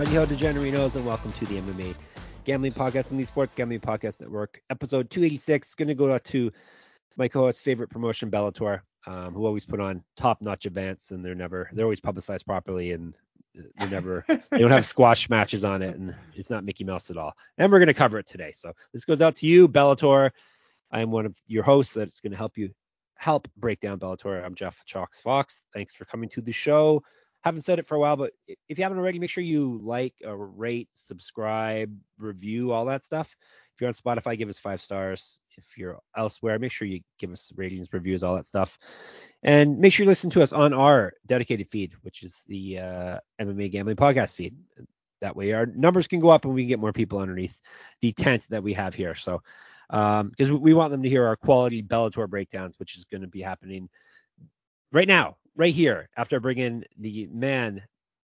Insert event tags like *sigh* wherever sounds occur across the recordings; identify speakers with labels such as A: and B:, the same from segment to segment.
A: Ho, degenerinos, and welcome to the MMA Gambling Podcast and the Sports Gambling Podcast Network, episode 286. Going to go out to my co-host's favorite promotion, Bellator, um, who always put on top-notch events, and they're never they're always publicized properly, and they never they don't have *laughs* squash matches on it, and it's not Mickey Mouse at all. And we're going to cover it today. So this goes out to you, Bellator. I am one of your hosts that's going to help you help break down Bellator. I'm Jeff Chalks Fox. Thanks for coming to the show haven't said it for a while, but if you haven't already, make sure you like, uh, rate, subscribe, review, all that stuff. If you're on Spotify, give us five stars. If you're elsewhere, make sure you give us ratings, reviews, all that stuff. And make sure you listen to us on our dedicated feed, which is the uh, MMA Gambling Podcast feed. That way, our numbers can go up and we can get more people underneath the tent that we have here. So, because um, we want them to hear our quality Bellator breakdowns, which is going to be happening right now right here after I bring in the man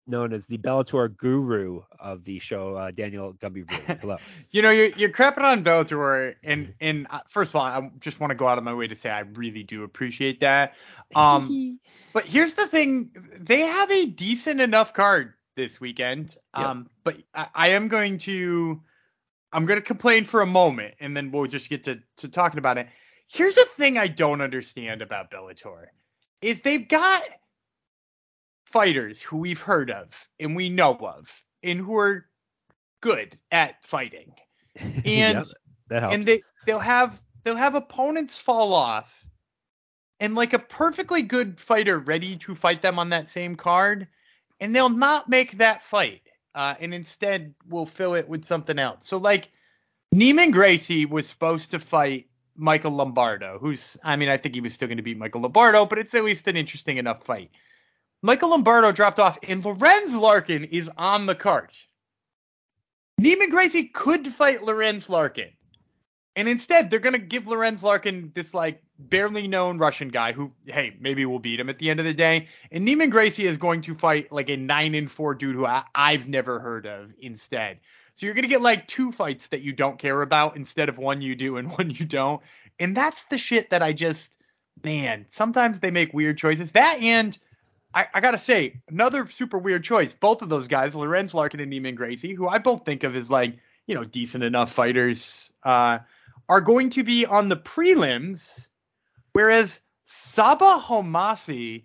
A: known as the Bellator guru of the show, uh, Daniel Gumby. Hello. *laughs*
B: you know, you're, you're crapping on Bellator, and and uh, first of all, I just want to go out of my way to say I really do appreciate that. Um, *laughs* but here's the thing: they have a decent enough card this weekend. Yep. Um, but I, I am going to I'm going to complain for a moment, and then we'll just get to to talking about it. Here's the thing I don't understand about Bellator is they've got fighters who we've heard of and we know of and who are good at fighting. *laughs* And
A: yeah,
B: and they they'll have they'll have opponents fall off and like a perfectly good fighter ready to fight them on that same card and they'll not make that fight uh, and instead will fill it with something else. So like Neiman Gracie was supposed to fight Michael Lombardo, who's, I mean, I think he was still going to beat Michael Lombardo, but it's at least an interesting enough fight. Michael Lombardo dropped off, and Lorenz Larkin is on the card. Neiman Gracie could fight Lorenz Larkin. And instead, they're going to give Lorenz Larkin this, like, barely known Russian guy who, hey, maybe we'll beat him at the end of the day. And Neiman Gracie is going to fight, like, a 9 and 4 dude who I, I've never heard of instead. So you're going to get like two fights that you don't care about instead of one you do and *laughs* one you don't. And that's the shit that I just, man, sometimes they make weird choices. That and I, I got to say, another super weird choice. Both of those guys, Lorenz Larkin and Neiman Gracie, who I both think of as like, you know, decent enough fighters, uh, are going to be on the prelims, whereas Saba Homasi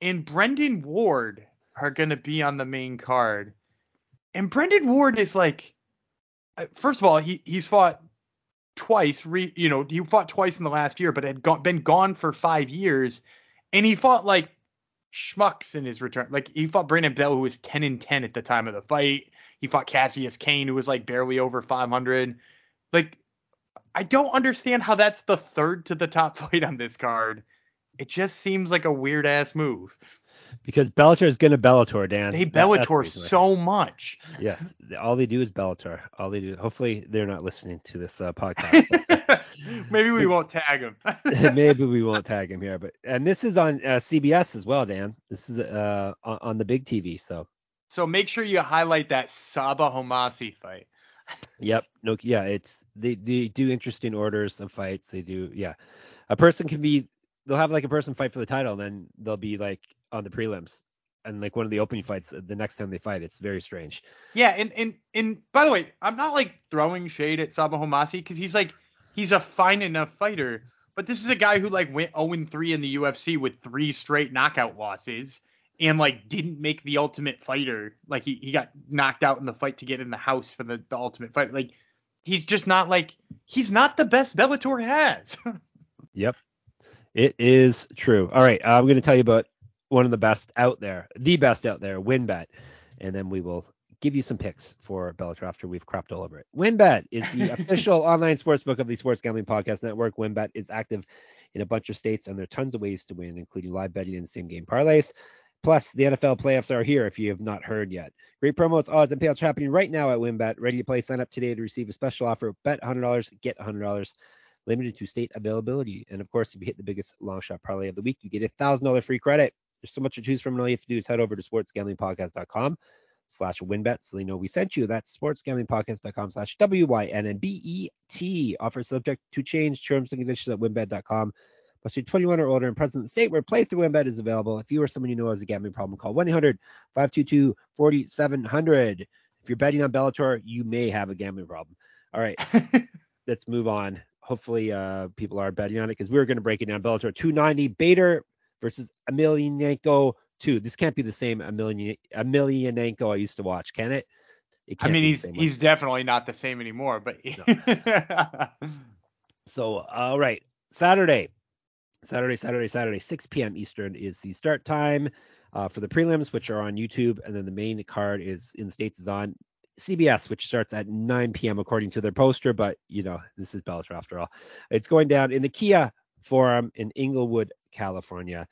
B: and Brennan Ward are going to be on the main card. And Brennan Ward is like, uh, first of all, he he's fought twice. Re, you know, he fought twice in the last year, but had gone, been gone for five years, and he fought like schmucks in his return. Like he fought Brandon Bell, who was 10 and 10 at the time of the fight. He fought Cassius Kane, who was like barely over 500. Like, I don't understand how that's the third to the top *laughs* fight on this card. It just seems like a weird ass move
A: because Bellator is going to Bellator, Dan.
B: They Bellator so much.
A: Yes, all they do is Bellator. All they do. Hopefully, they're not listening to this uh, podcast. *laughs*
B: maybe we won't tag them. *laughs*
A: maybe we won't tag him here, but and this is on uh, CBS as well, Dan. This is uh on, on, the big TV, so.
B: So make sure you highlight that Saba Homasi fight.
A: yep. No. Yeah. It's they they do interesting orders of fights. They do. Yeah. A person can be. They'll have like a person fight for the title, and then they'll be like on the prelims and like one of the opening fights the next time they fight. It's very strange.
B: Yeah, and and and by the way, I'm not like throwing shade at Saba Homasi because he's like he's a fine enough fighter, but this is a guy who like went 0 3 in the UFC with three straight knockout losses and like didn't make the ultimate fighter. Like he, he got knocked out in the fight to get in the house for the, the ultimate fight. Like he's just not like he's not the best Bellator has. *laughs*
A: yep. It is true. All right, I'm going to tell you about one of the best out there, the best out there, WynnBET, and then we will give you some picks for Bellator after we've crapped all over it. WynnBET is the *laughs* official online sports book of the Sports Gambling Podcast Network. WynnBET is active in a bunch of states, and there are tons of ways to win, including live betting and same game parlays. Plus, the NFL playoffs are here if you have not heard yet. Great promos, odds, and payouts are happening right now at WynnBET. Ready to play? Sign up today to receive a special offer. Bet $100, get $100, limited to state availability. And of course, if you hit the biggest long shot parlay of the week, you get a $1,000 free credit. There's so much to choose from, and all you have to do is head over to sportsgamblingpodcast.com slash wynnbet so they know we sent you. That's sportsgamblingpodcast.com slash W-Y-N-N-B-E-T. Offer subject to change. Terms and conditions at wynnbet.com. Must be 21 or older and present in the state where playthrough WynnBET is available. If you or someone you know has a gambling problem, call 1-800-522-4700. If you're betting on Bellator, you may have a gambling problem. All right, *laughs* let's move on. Hopefully, uh, people are betting on it because we're going to break it down. Bellator 290, Bader versus Emelianenko 2. This can't be the same Emelian, Emelianenko I used to watch, can it? it
B: I mean, he's he's definitely not the same anymore, but.
A: No. *laughs* so, all right, Saturday, Saturday, Saturday, Saturday, 6 p.m. Eastern is the start time uh, for the prelims, which are on YouTube, and then the main card is in the states is on CBS, which starts at 9 p.m. according to their poster. But you know, this is Bellator after all. It's going down in the Kia Forum in Inglewood, California.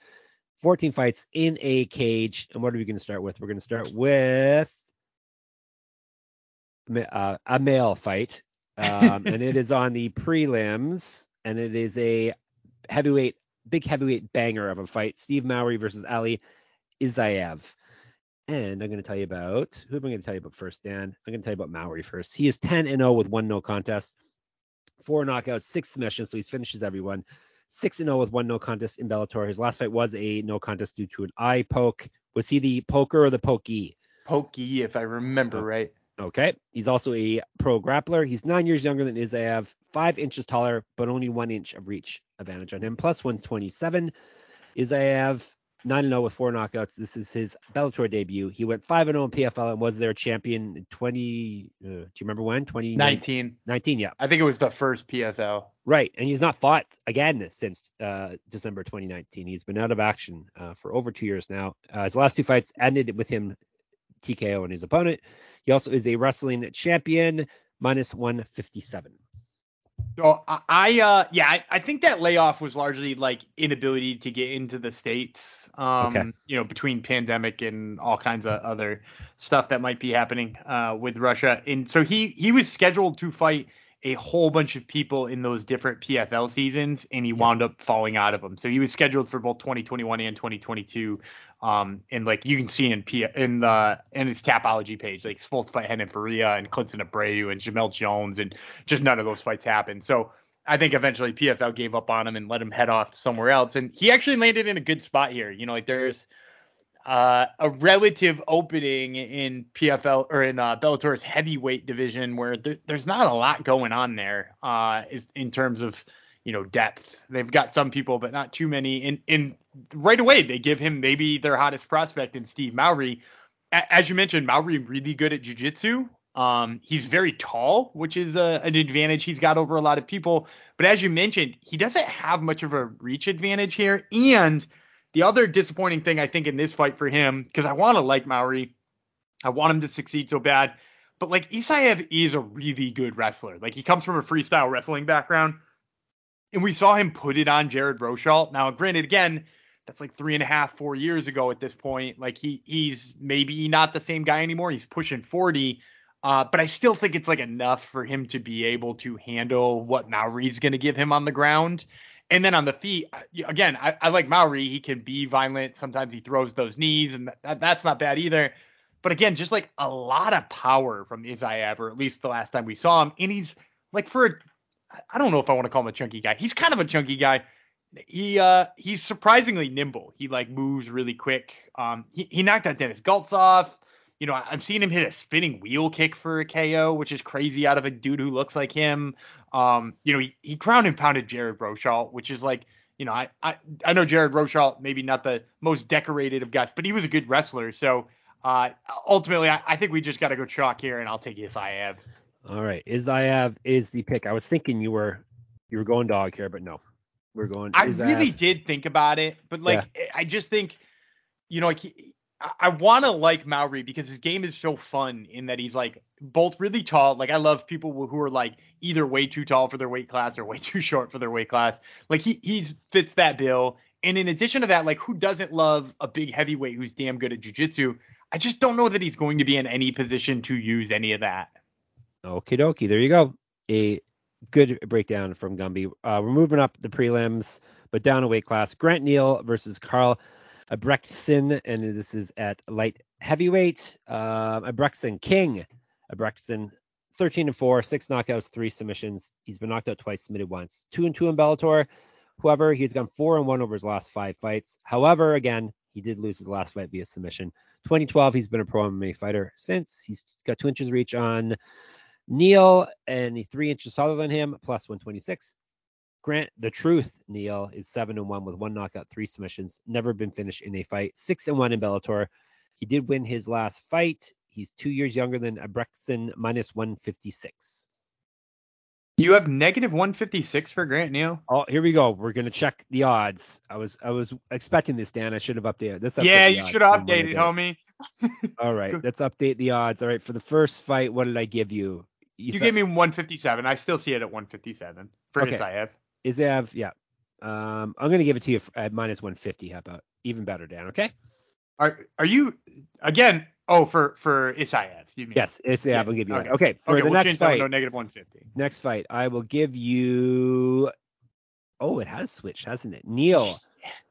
A: 14 fights in a cage. And what are we going to start with? We're going to start with uh, a male fight, um, and it is on the *laughs* prelims, and it is a heavyweight, big heavyweight banger of a fight. Steve Mowry versus Ali Isaev. And I'm going to tell you about who am I going to tell you about first, Dan? I'm going to tell you about Mowry first. He is 10 and 0 with one no contest, four knockouts, six submissions, so he finishes everyone. 6 and 0 with one no contest in Bellator. His last fight was a no contest due to an eye poke. Was he the poker or the pokey?
B: Pokey, if I remember oh, right.
A: Okay. He's also a pro grappler. He's nine years younger than Isaev, five inches taller, but only one inch of reach advantage on him. Plus 127. Isaev 9 0 with four knockouts. This is his Bellator debut. He went 5 0 in PFL and was their champion in 20. Uh, do you remember when?
B: 2019.
A: 19, yeah.
B: I think it was the first PFL.
A: Right. And he's not fought again since uh, December 2019. He's been out of action uh, for over two years now. Uh, his last two fights ended with him TKO and his opponent. He also is a wrestling champion, minus 157.
B: So I, uh, yeah, I, I, think that layoff was largely like inability to get into the states. Um, okay. you know, between pandemic and all kinds of other stuff that might be happening uh, with Russia. And so he he was scheduled to fight a whole bunch of people in those different PFL seasons, and he wound up falling out of them. So he was scheduled for both 2021 and 2022. Um, and like you can see in P in the in his Tapology page, like he's supposed to fight Renan Ferreira and Klidson Abreu and Jamelle Jones, and just none of those fights happened. So I think eventually PFL gave up on him and let him head off somewhere else. And he actually landed in a good spot here. You know, like there's uh, a relative opening in PFL or in uh, Bellator's heavyweight division where there, there's not a lot going on there uh, is in terms of you know depth. They've got some people, but not too many. And in right away they give him maybe their hottest prospect in Steve Mowry. A- as you mentioned, Mowry really good at jiu-jitsu. Um, he's very tall, which is a, an advantage he's got over a lot of people. But as you mentioned, he doesn't have much of a reach advantage here, and the other disappointing thing I think in this fight for him, because I want to like Mowry, I want him to succeed so bad, but like Isaev is a really good wrestler. Like he comes from a freestyle wrestling background, and we saw him put it on Jared Rosholt. Now, granted, again, that's like three and a half, four years ago at this point. Like he he's maybe not the same guy anymore. He's pushing 40. Uh, but I still think it's like enough for him to be able to handle what Mowry's going to give him on the ground. And then on the feet, again, I, I, like Maori. He can be violent. Sometimes he throws those knees, and that, that's not bad either. But again, just like a lot of power from Isaev, or at least the last time we saw him. And he's like for a, I don't know if I want to call him a chunky guy. He's kind of a chunky guy. He uh he's surprisingly nimble. He like moves really quick. Um he, he knocked out Denis Goltsov you know, I've seen him hit a spinning wheel kick for a KO, which is crazy out of a dude who looks like him. Um, you know, he, he crowned and pounded Jared Rosholt, which is like, you know, I, I I know Jared Rosholt, maybe not the most decorated of guys, but he was a good wrestler. So uh, ultimately, I, I think we just got to go chalk here, and I'll take Isaev.
A: All right, Isaev is the pick. I was thinking you were you were going dog here, but no, we're going.
B: I really did think about it, but like, yeah. I just think, you know, like. I, I want to like Mowry because his game is so fun in that he's like both really tall. Like I love people who are like either way too tall for their weight class or way *laughs* too short for their weight class. Like he he fits that bill. And in addition to that, like who doesn't love a big heavyweight who's damn good at jujitsu? I just don't know that he's going to be in any position to use any of that.
A: Okie dokie. There you go. A good breakdown from Gumby. Uh, we're moving up the prelims, but down a weight class. Grant Neal versus Karl Albrektsson, and this is at light heavyweight. Uh, King. Albrechtsen 13 and 4, six knockouts, three submissions. He's been knocked out twice, submitted once. Two and two in Bellator. However, he's gone four and one over his last five fights. However, again, he did lose his last fight via submission. 2012, he's been a pro MMA fighter since. He's got two inches reach on Neal, and he's three inches taller than him, plus 126. Grant, the truth, Neal is seven and one with one knockout, three submissions, never been finished in a fight, six and one in Bellator. He did win his last fight. He's two years younger than Albrektsson, minus 156.
B: You have negative 156 for Grant Neal.
A: Oh, here we go. We're gonna check the odds. I was I was expecting this, Dan. I should have updated this.
B: Yeah, you should have updated, homie. *laughs*
A: All right, let's update the odds. All right, for the first fight, what did I give you?
B: You, you gave me 157. I still see it at 157 for okay. Isaev.
A: Isaev, yeah. Um, I'm gonna give it to you at minus 150. How about even better, Dan? Okay.
B: Are are you again? Oh, for for Isaev, you mean?
A: Yes, Isaev. Yes. I'll give you okay. Okay, for okay, the we'll next fight,
B: no negative 150.
A: Next fight, I will give you. Oh, it has switched, hasn't it? Neal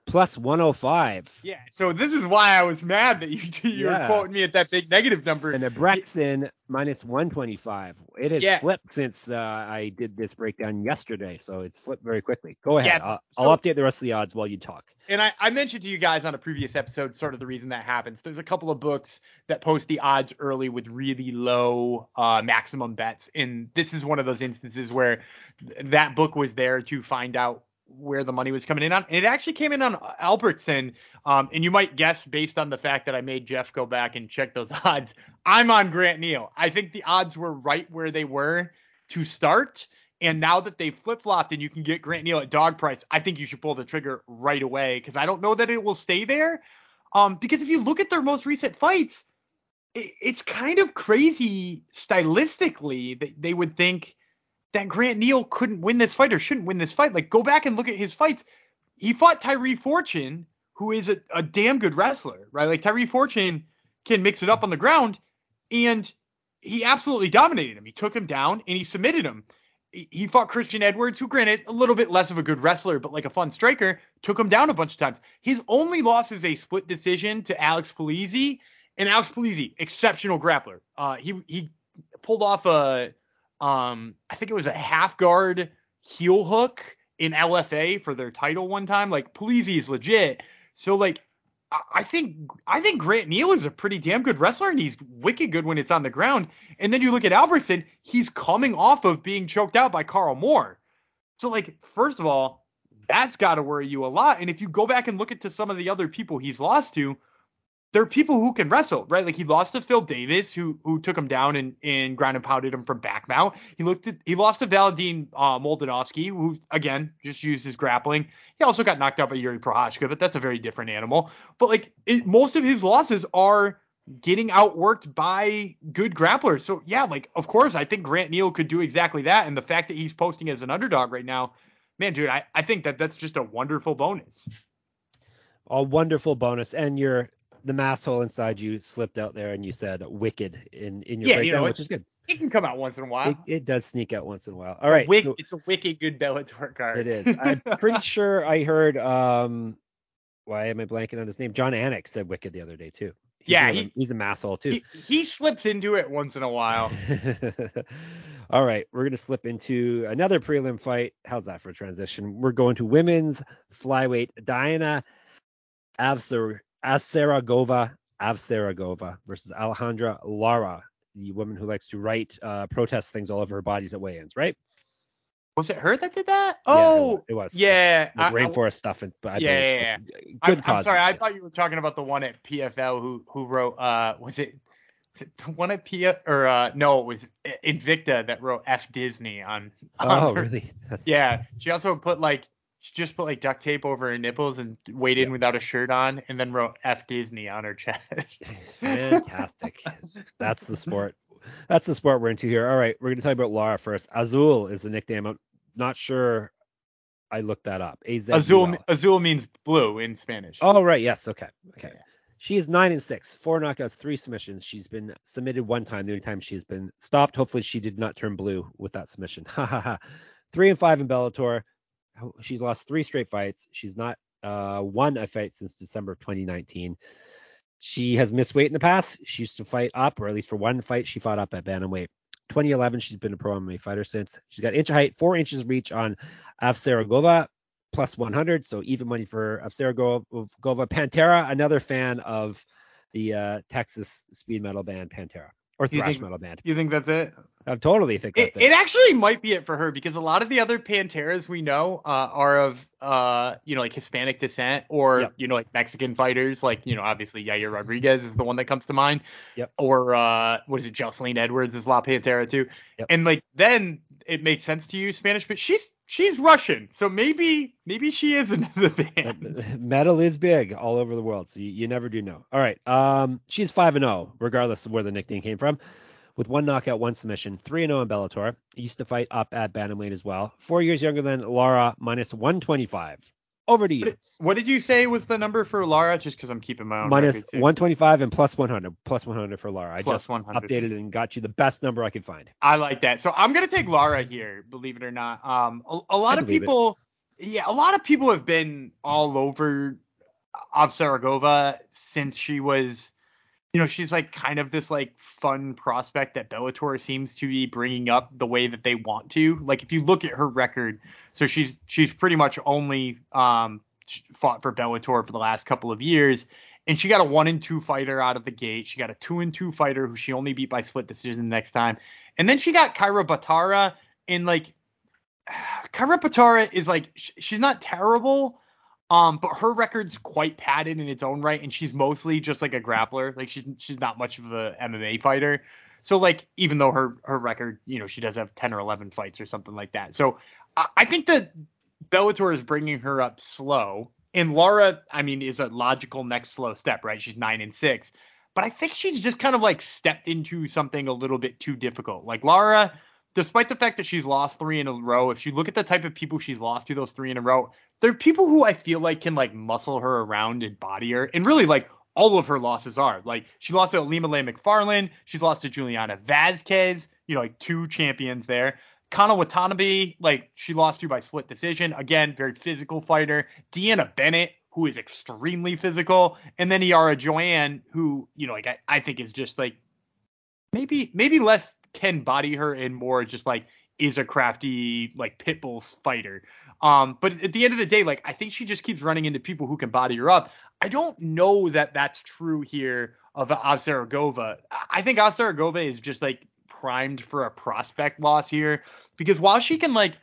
A: plus 105.
B: Yeah, so this is why I was mad that you *laughs* you yeah. were quoting me at that big negative number.
A: And the Brexin minus 125. It has yeah. flipped since uh, I did this breakdown yesterday, so it's flipped very quickly. Go ahead. Yeah, I'll, I'll, update the rest of the odds while you talk.
B: And I, I mentioned to you guys on a previous episode sort of the reason that happens. There's a couple of books that post the odds early with really low uh, maximum bets, and this is one of those instances where that book was there to find out where the money was coming in on. And it actually came in on Albertson. Um, and you might guess based on the fact that I made Jeff go back and check those *laughs* odds, I'm on Grant Neal. I think the odds were right where they were to start. And now that they flip flopped and you can get Grant Neal at dog price, I think you should pull the trigger right away because I don't know that it will stay there. Um, because if you look at their most recent fights, it, it's kind of crazy stylistically that they would think that Grant Neal couldn't win this fight or shouldn't win this fight. Like, go back and look at his fights. He fought Tyree Fortune, who is a, a damn good wrestler, right? Like, Tyree Fortune can mix it up on the ground, and he absolutely dominated him. He took him down and he submitted him. He fought Christian Edwards, who, granted, a little bit less of a good wrestler, but like a fun striker, took him down a bunch of times. His only loss is a split decision to Alex Polizzi, and Alex Polizzi, exceptional grappler. Uh, he he pulled off a um, I think it was a half guard heel hook in LFA for their title one time. Like Polizzi is legit. So like I think I think Grant Neal is a pretty damn good wrestler and he's wicked good when it's on the ground. And then you look at Albertson, he's coming off of being choked out by Karl Moore. So like first of all, that's got to worry you a lot. And if you go back and look at to some of the other people he's lost to, there are people who can wrestle, right? Like he lost to Phil Davis, who who took him down and, and ground and pounded him from back mount. He looked at he lost to Valentin uh, Moldavsky, who again just used his grappling. He also got knocked out by Yuri Prochazka, but that's a very different animal. But like it, most of his losses are getting outworked by good grapplers. So yeah, like of course I think Grant Neal could do exactly that. And the fact that he's posting as an underdog right now, man, dude, I, I think that that's just a wonderful bonus.
A: A wonderful bonus, and you're the mass hole inside you slipped out there and you said wicked in in your yeah, breakdown, you know, which is good.
B: It can come out once in a while.
A: It, it does sneak out once in a while. All right,
B: Wick, so, it's a wicked good Bellator card.
A: It is. I'm pretty *laughs* sure I heard. um Why am I blanking on his name? Jon Anik said wicked the other day too. He's
B: yeah,
A: he, he's a masshole too.
B: He, he slips into it once in a while. *laughs*
A: All right, we're gonna slip into another prelim fight. How's that for a transition? We're going to women's flyweight. Diana Avsar Asaragova Avsaragova versus Alejandra Lara, the woman who likes to write uh, protest things all over her bodies at weigh-ins, right?
B: Was it her that did that? Oh,
A: yeah, it was.
B: Yeah,
A: rainforest I, stuff, and but
B: yeah, yeah, yeah. Good I'm, I'm sorry, I thought you were talking about the one at PFL who who wrote. Uh, was it? The one at P or uh, no, it was Invicta that wrote F Disney on. *laughs* on
A: oh,
B: her.
A: really? *laughs*
B: Yeah, she also put like She just put like duct tape over her nipples and weighed in without a shirt on, and then wrote F Disney on her chest.
A: Fantastic. That's the sport. That's the sport we're into here. All right, we're going to talk about Lara first. Azul is the nickname. I'm not sure. I looked that up. A-Z-U-L.
B: Azul Azul means blue in Spanish.
A: Oh right, yes, okay, okay.
B: Yeah.
A: She is nine and six, four knockouts, three submissions. She's been submitted one time. The only time she's been stopped. Hopefully, she did not turn blue with that submission. *laughs* Ha ha ha. Three and five in Bellator. She's lost three straight fights. She's not uh, won a fight since December of 2019. She has missed weight in the past. She used to fight up, or at least for one fight, she fought up at bantamweight. 2011, she's been a pro MMA fighter since. She's got inch height, four inches reach on Avsaragova, plus 100, so even money for Avsaragova. Pantera, another fan of the uh, Texas speed metal band Pantera, or
B: You
A: thrash
B: think-
A: metal band.
B: You think that's it?
A: I totally think
B: It,
A: that's it.
B: it actually might be it for her because a lot of the other Panteras we know uh, are of uh, you know like Hispanic descent or
A: Yep.
B: you know like Mexican fighters like you know obviously Yair Rodriguez is the one that comes to mind.
A: Yep.
B: Or uh, what is it? Joselyne Edwards is La Pantera too.
A: Yep.
B: And like then it makes sense to use Spanish, but she's she's Russian, so maybe maybe she is *laughs* in the band.
A: Metal is big all over the world, so you, you never do know. All right. Um, she's five and zero, regardless of where the nickname came from, with one knockout, one submission, three and zero in Bellator. Used to fight up at bantamweight as well. Four years younger than Laura, minus one twenty five. Over to you.
B: What did you say was the number for Lara? Just because I'm keeping my own
A: Minus
B: too.
A: one twenty five and plus one hundred. Plus one hundred for Laura. I
B: Plus
A: just
B: 100.
A: updated and got you the best number I could find.
B: I like that. So I'm gonna take Lara here, believe it or not. Um, a, a lot
A: I
B: of
A: believe it.
B: people, yeah, a lot of people have been all over Avsaragova since she was, you know, she's like kind of this like fun prospect that Bellator seems to be bringing up the way that they want to. Like if you look at her record, so she's she's pretty much only um fought for Bellator for the last couple of years. And she got a one and two fighter out of the gate. She got a two and two fighter who she only beat by split decision the next time. And then she got Kyra Batara and like *sighs* Kyra Batara is like sh- she's not terrible, um, but her record's quite padded in its own right, and she's mostly just like a grappler. Like she's she's not much of a MMA fighter. So like even though her her record, you know, she does have ten or eleven fights or something like that. So I, I think that Bellator is bringing her up slow, and Laura, I mean, is a logical next slow step, right? She's nine and six. But I think she's just kind of like stepped into something a little bit too difficult. Like Laura, despite the fact that she's lost three in a row, if you look at the type of people she's lost to those three in a row, they're people who I feel like can like muscle her around and body her. And really, like all of her losses are. Like she lost to Ilima-Lei Macfarlane, she's lost to Juliana Velasquez, you know, like two champions there. Kana Watanabe, like she lost to by split decision. Again, very physical fighter. Deanna Bennett, who is extremely physical, and then Ilara Joanne, who you know, like I, I think is just like maybe maybe less can body her and more just like is a crafty like pit bull fighter. Um, but at the end of the day, like I think she just keeps running into people who can body her up. I don't know that that's true here of Azaragova. I think Azaragova is just like primed for a prospect loss here because while she can like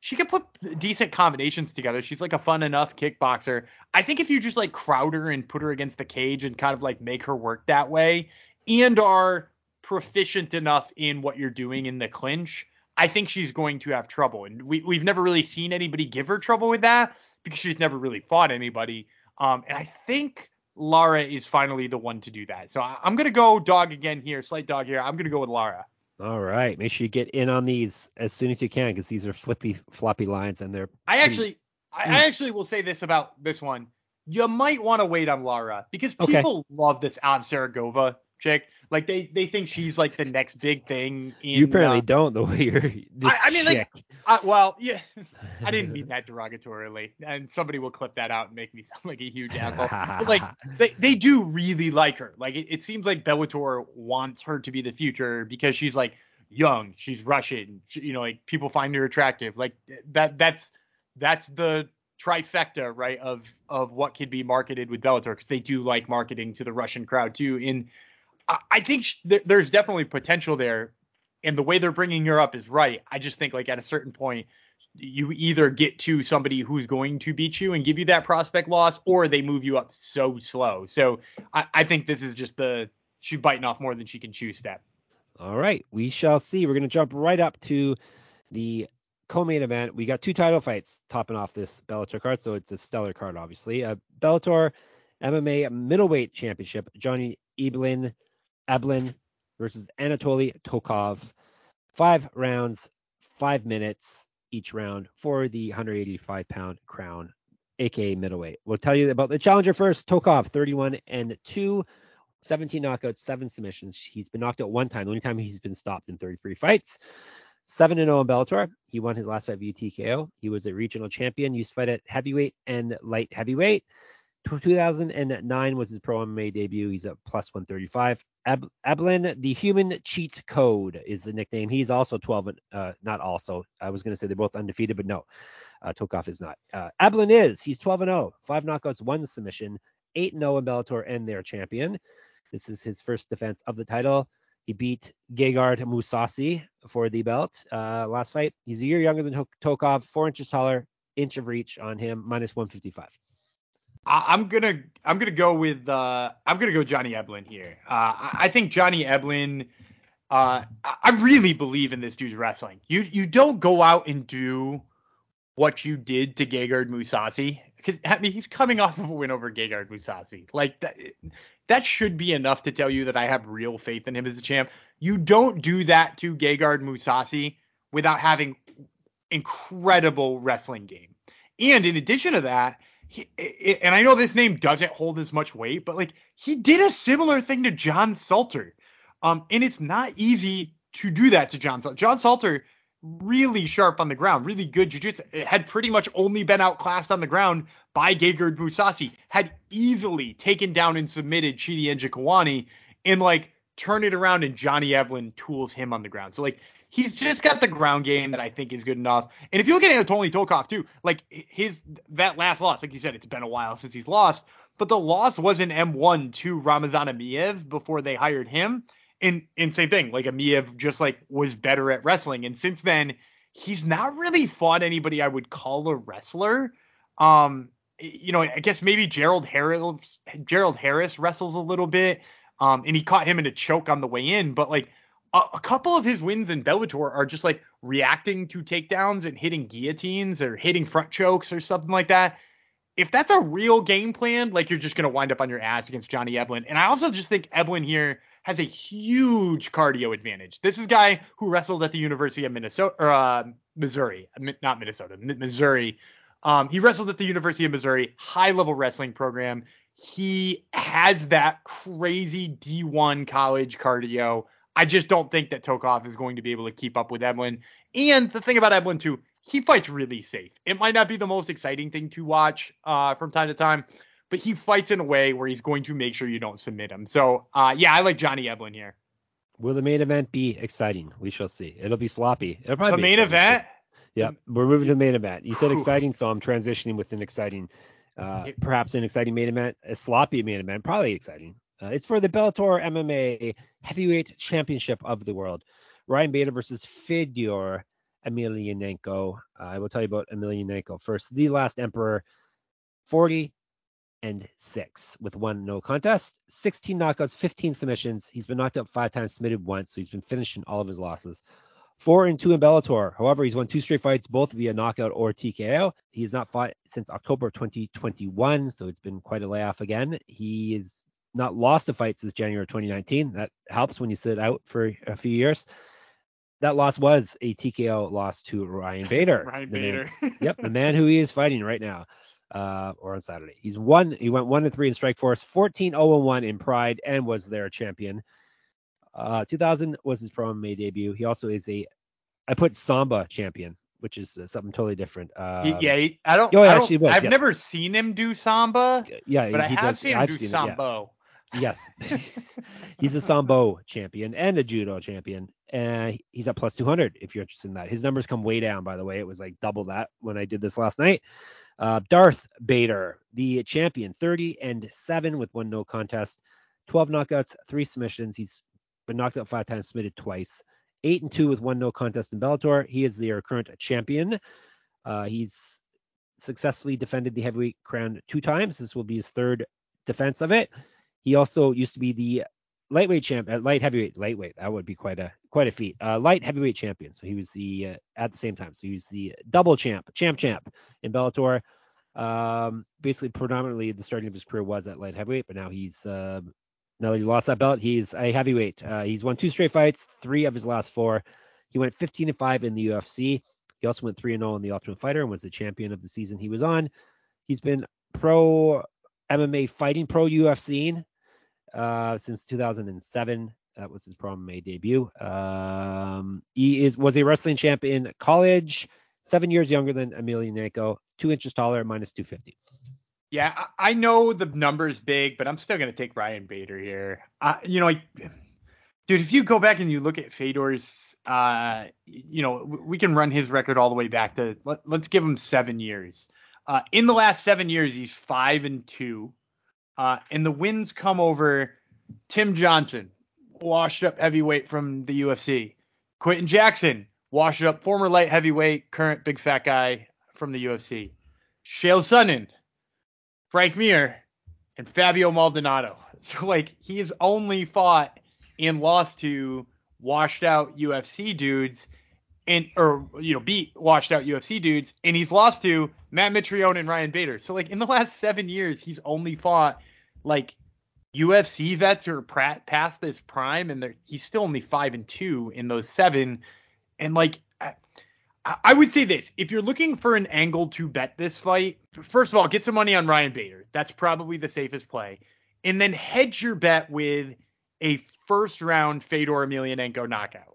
B: she can put decent combinations together. She's like a fun enough kickboxer. I think if you just like crowd her and put her against the cage and kind of like make her work that way and are proficient enough in what you're doing in the clinch, I think she's going to have trouble. And we, we've never really seen anybody give her trouble with that because she's never really fought anybody. Um, and I think Lara is finally the one to do that. So I, I'm going to go dog again here, slight dog here. I'm going to go with Lara.
A: All right. Make sure you get in on these as soon as you can because these are flippy, floppy lines and they're
B: I
A: pretty-
B: actually, I, I actually will say this about this one. You might want to wait on Lara because
A: Okay.
B: people love this Avsaragova chick. Like they, they think she's like the next big thing. In,
A: you apparently
B: uh,
A: don't the way you're.
B: I- I mean, like,
A: chick.
B: uh, well, yeah, I didn't mean *laughs* that derogatorily, and somebody will clip that out and make me *laughs* sound like a huge asshole. But like, *laughs* they, they do really like her. Like, it, it seems like Bellator wants her to be the future because she's like young, she's Russian, she, you know, like people find her attractive. Like that, that's that's the trifecta, right? Of of what could be marketed with Bellator because they do like marketing to the Russian crowd too. And I, think there's definitely potential there, and the way they're bringing her up is right. I just think like at a certain point. You either get to somebody who's going to beat you and give you that prospect loss, or they move you up so slow. So I, I think this is just the she's biting off more than she can chew step.
A: All right, we shall see. We're to jump right up to the co-main event, we got two title fights topping off this Bellator card, so it's a stellar card, obviously. Uh, Bellator MMA middleweight championship, Johnny Eblen, Eblen versus Anatoly Tokov. Five rounds, five minutes each round for the 185 pound crown, aka middleweight. We'll tell you about the challenger first. Tokov, 31 and 2, 17 knockouts, seven submissions. He's been knocked out one time. The only time he's been stopped in 33 fights. 7 0 in Bellator. He won his last fight via TKO. He was a regional champion. Used to fight at heavyweight and light heavyweight. 2009 was his pro MMA debut. He's a plus 135. Ab- the human cheat code is the nickname. He's also 12, uh, not also. I was going to say they're both undefeated, but no, uh, Tokov is not. Uh, is. He's 12 and 0, five knockouts, one submission, 8 and 0 in Bellator, and their champion. This is his first defense of the title. He beat Gegard Mousasi for the belt uh, last fight. He's a year younger than Tokov, four inches taller, inch of reach on him, minus 155.
B: I'm gonna I'm gonna go with uh, I'm gonna go Johnny Eblen here. Uh, I think Johnny Eblen. Uh, I really believe in this dude's wrestling. You you don't go out and do what you did to Gegard Mousasi because I mean he's coming off of a win over Gegard Mousasi. Like that that should be enough to tell you that I have real faith in him as a champ. You don't do that to Gegard Mousasi without having incredible wrestling game. And in addition to that, he, and I know this name doesn't hold as much weight, but like he did a similar thing to John Salter. Um, and it's not easy to do that to John Salter. John Salter really sharp on the ground, really good jiu-jitsu. Had pretty much only been outclassed on the ground by Gegard Mousasi. Had easily taken down and submitted Chidi Njokuani and like turn it around and Johnny Eblen tools him on the ground. So like he's just got the ground game that I think is good enough. And if you look at Anatoly Tokov too, like his that last loss, like you said, it's been a while since he's lost, but the loss was an M1 to Ramazan Emeev before they hired him. And and same thing, like Emeev just like was better at wrestling, and since then he's not really fought anybody I would call a wrestler. Um, you know, I guess maybe Gerald Harris Gerald Harris wrestles a little bit. Um, and he caught him in a choke on the way in, but like a, a couple of his wins in Bellator are just like reacting to takedowns and hitting guillotines or hitting front chokes or something like that. If that's a real game plan, like you're just gonna wind up on your ass against Johnny Eblen. And I also just think Eblen here has a huge cardio advantage. This is a guy who wrestled at the University of Minnesota, or, uh, Missouri, not Minnesota, Missouri. Um, he wrestled at the University of Missouri, high level wrestling program. He has that crazy D1 college cardio. I just don't think that Tokov is going to be able to keep up with Eblen. And the thing about Eblen too, he fights really safe. It might not be the most exciting thing to watch uh, from time to time, but he fights in a way where he's going to make sure you don't submit him. So uh, yeah, I like Johnny Eblen here.
A: Will the main event be exciting? We shall see. It'll be sloppy. It'll probably
B: the main event.
A: Yeah, we're moving to the main event. You said exciting, so I'm transitioning with an exciting, uh, perhaps an exciting main event, a sloppy main event, probably exciting. Uh, it's for the Bellator MMA Heavyweight Championship of the world. Ryan Bader versus Fedor Emelianenko. Uh, I will tell you about Emelianenko first. The last emperor, 40 and 6 with one no contest, 16 knockouts, 15 submissions. He's been knocked out five times, submitted once, so he's been finishing all of his losses. Four and two in Bellator. However, he's won two straight fights, both via knockout or TKO. He has not fought since October 2021, so it's been quite a layoff again. He is not lost a fight since January 2019. That helps when you sit out for a few years. That loss was a TKO loss to Ryan Bader. *laughs*
B: Ryan Bader.
A: Man, *laughs* yep, the man who he is fighting right now, uh, or on Saturday. He's one. He went one to three in Strikeforce, 14 0 1 in Pride, and was their champion. Uh, 2000 was his pro MMA debut. He also is a, I put Samba champion, which is uh, something totally different. Um,
B: yeah, he, I don't. Oh, I don't was, I've yes. never seen him do Samba.
A: Yeah,
B: but I have
A: does,
B: seen him I've do seen Sambo.
A: Yes, *laughs* *laughs* he's a sambo champion and a judo champion, and he's at plus 200 if you're interested in that. His numbers come way down, by the way. It was like double that when I did this last night. Uh, Darth Bader, the champion, 30 and seven with one no contest, 12 knockouts, three submissions. He's been knocked out five times, submitted twice. Eight and two with one no contest in Bellator. He is their current champion. Uh, he's successfully defended the heavyweight crown two times. This will be his third defense of it. He also used to be the lightweight champ at light heavyweight lightweight. That would be quite a quite a feat. Uh, light heavyweight champion. So he was the uh, at the same time. So he was the double champ, champ, champ in Bellator. Um, basically, predominantly the starting of his career was at light heavyweight, but now he's uh, now that he lost that belt, he's a heavyweight. Uh, he's won two straight fights, three of his last four. He went 15 and five in the UFC. He also went three and 0 in the Ultimate Fighter and was the champion of the season he was on. He's been pro MMA fighting, pro UFC uh, since 2007. That was his pro MMA debut. Um, he is was a wrestling champ in college, seven years younger than Emelianenko, two inches taller, minus 250.
B: Yeah, I, know the number's big, but I'm still gonna take Ryan Bader here. Uh, you know, dude, if you go back and you look at Fedor's, uh, you know, we can run his record all the way back to let, us give him seven years. Uh, in the last seven years, he's five and two, uh, and the wins come over Tim Johnson, washed up heavyweight from the UFC, Quinton Jackson, washed up former light heavyweight, current big fat guy from the UFC, Chael Sonnen Frank Mir, and Fabio Maldonado. *laughs* So like he's only fought and lost to washed out UFC dudes and or you know beat washed out UFC dudes and he's lost to Matt Mitrione and Ryan Bader. So like in the last 7 years he's only fought like UFC vets who are past this prime and he's still only 5 and 2 in those 7 and like I would say this: if you're looking for an angle to bet this fight, first of all, get some money on Ryan Bader. That's probably the safest play, and then hedge your bet with a first round Fedor Emelianenko knockout.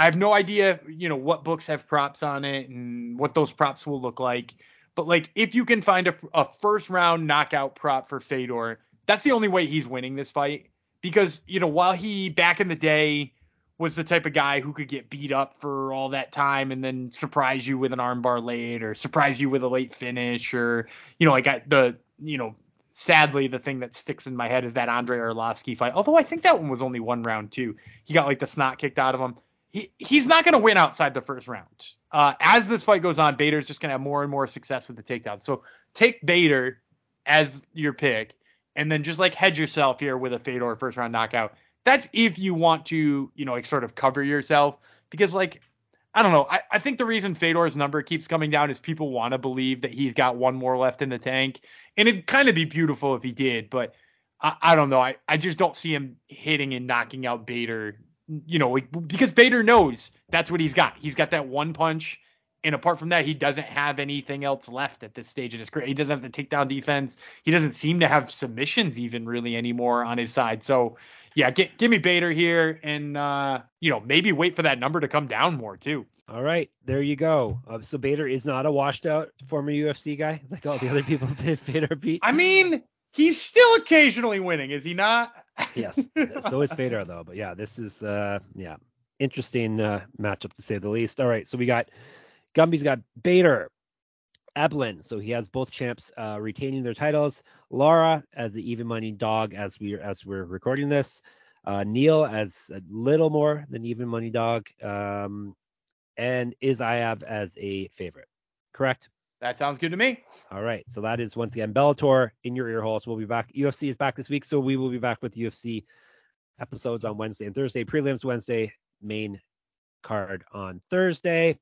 B: I have no idea, you know, what books have props on it and what those props will look like. But like, if you can find a, a first round knockout prop for Fedor, that's the only way he's winning this fight. Because you know, while he back in the day was the type of guy who could get beat up for all that time and then surprise you with an armbar late or surprise you with a late finish or you know I got the you know sadly the thing that sticks in my head is that Andrei Arlovsky fight. Although I think that one was only one round too. He got like the snot kicked out of him. He he's not going to win outside the first round. Uh, as this fight goes on, Bader's just going to have more and more success with the takedown. So take Bader as your pick, and then just like hedge yourself here with a Fedor first round knockout that's if you want to, you know, like sort of cover yourself because like I don't know. I, I think the reason Fedor's number keeps coming down is people want to believe that he's got one more left in the tank. And it'd kind of be beautiful if he did, but I, I don't know. I, I just don't see him hitting and knocking out Bader, you know, because Bader knows that's what he's got. He's got that one punch. And apart from that, he doesn't have anything else left at this stage in his career. He doesn't have the takedown defense. He doesn't seem to have submissions even really anymore on his side. So yeah, get, give me Bader here, and uh, you know maybe wait for that number to come down more too.
A: All right, there you go. Uh, so Bader is not a washed out former UFC guy *laughs* like all the other people *laughs* that Bader beat.
B: I mean, he's still occasionally winning, is he not? *laughs*
A: yes. So is Fedor though. But yeah, this is uh yeah interesting uh, matchup to say the least. All right, so we got Gumby's got Bader, Eblen, So he has both champs uh, retaining their titles. Lara as the even money dog as we as we're recording this. Uh, Neal as a little more than even money dog. Um, and Isaev as a favorite. Correct?
B: That sounds good to me.
A: All right. So that is once again Bellator in your ear holes. We'll be back. UFC is back this week, so we will be back with UFC episodes on Wednesday and Thursday. Prelims Wednesday, main card on Thursday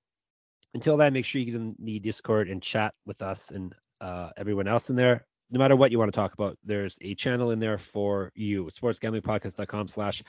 A: until then, make sure you get in the Discord and chat with us and uh, everyone else in there. No matter what you want to talk about, there's a channel in there for you. Sportsgamblingpodcast.com slash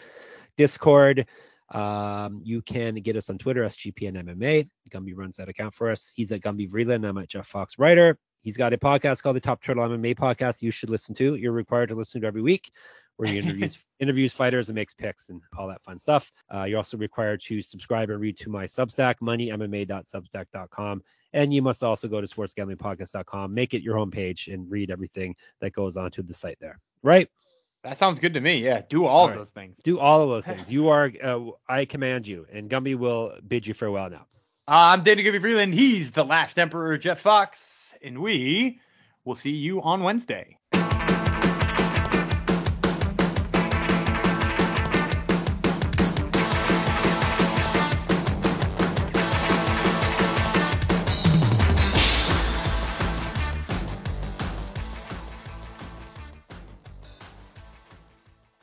A: Discord. Um, you can get us on Twitter, SGPN MMA. Gumby runs that account for us. He's at Gumby Vreeland. I'm at Jeff Fox Writer. He's got a podcast called the Top Turtle MMA Podcast. You should listen to. You're required to listen to every week where he interviews *laughs* interviews fighters and makes picks and all that fun stuff. Uh, you're also required to subscribe and read to my Substack, moneymma.substack.com. And you must also go to sportsgamblingpodcast.com, make it your homepage, and read everything that goes onto the site there. Right?
B: That sounds good to me. Yeah, do all, all right. those things.
A: Do all of those *laughs* things. You are, uh, I command you, and Gumby will bid you farewell now.
B: Uh, I'm David Gumby Vreeland. He's the last Emperor, Jeff Fox, and we will see you on Wednesday.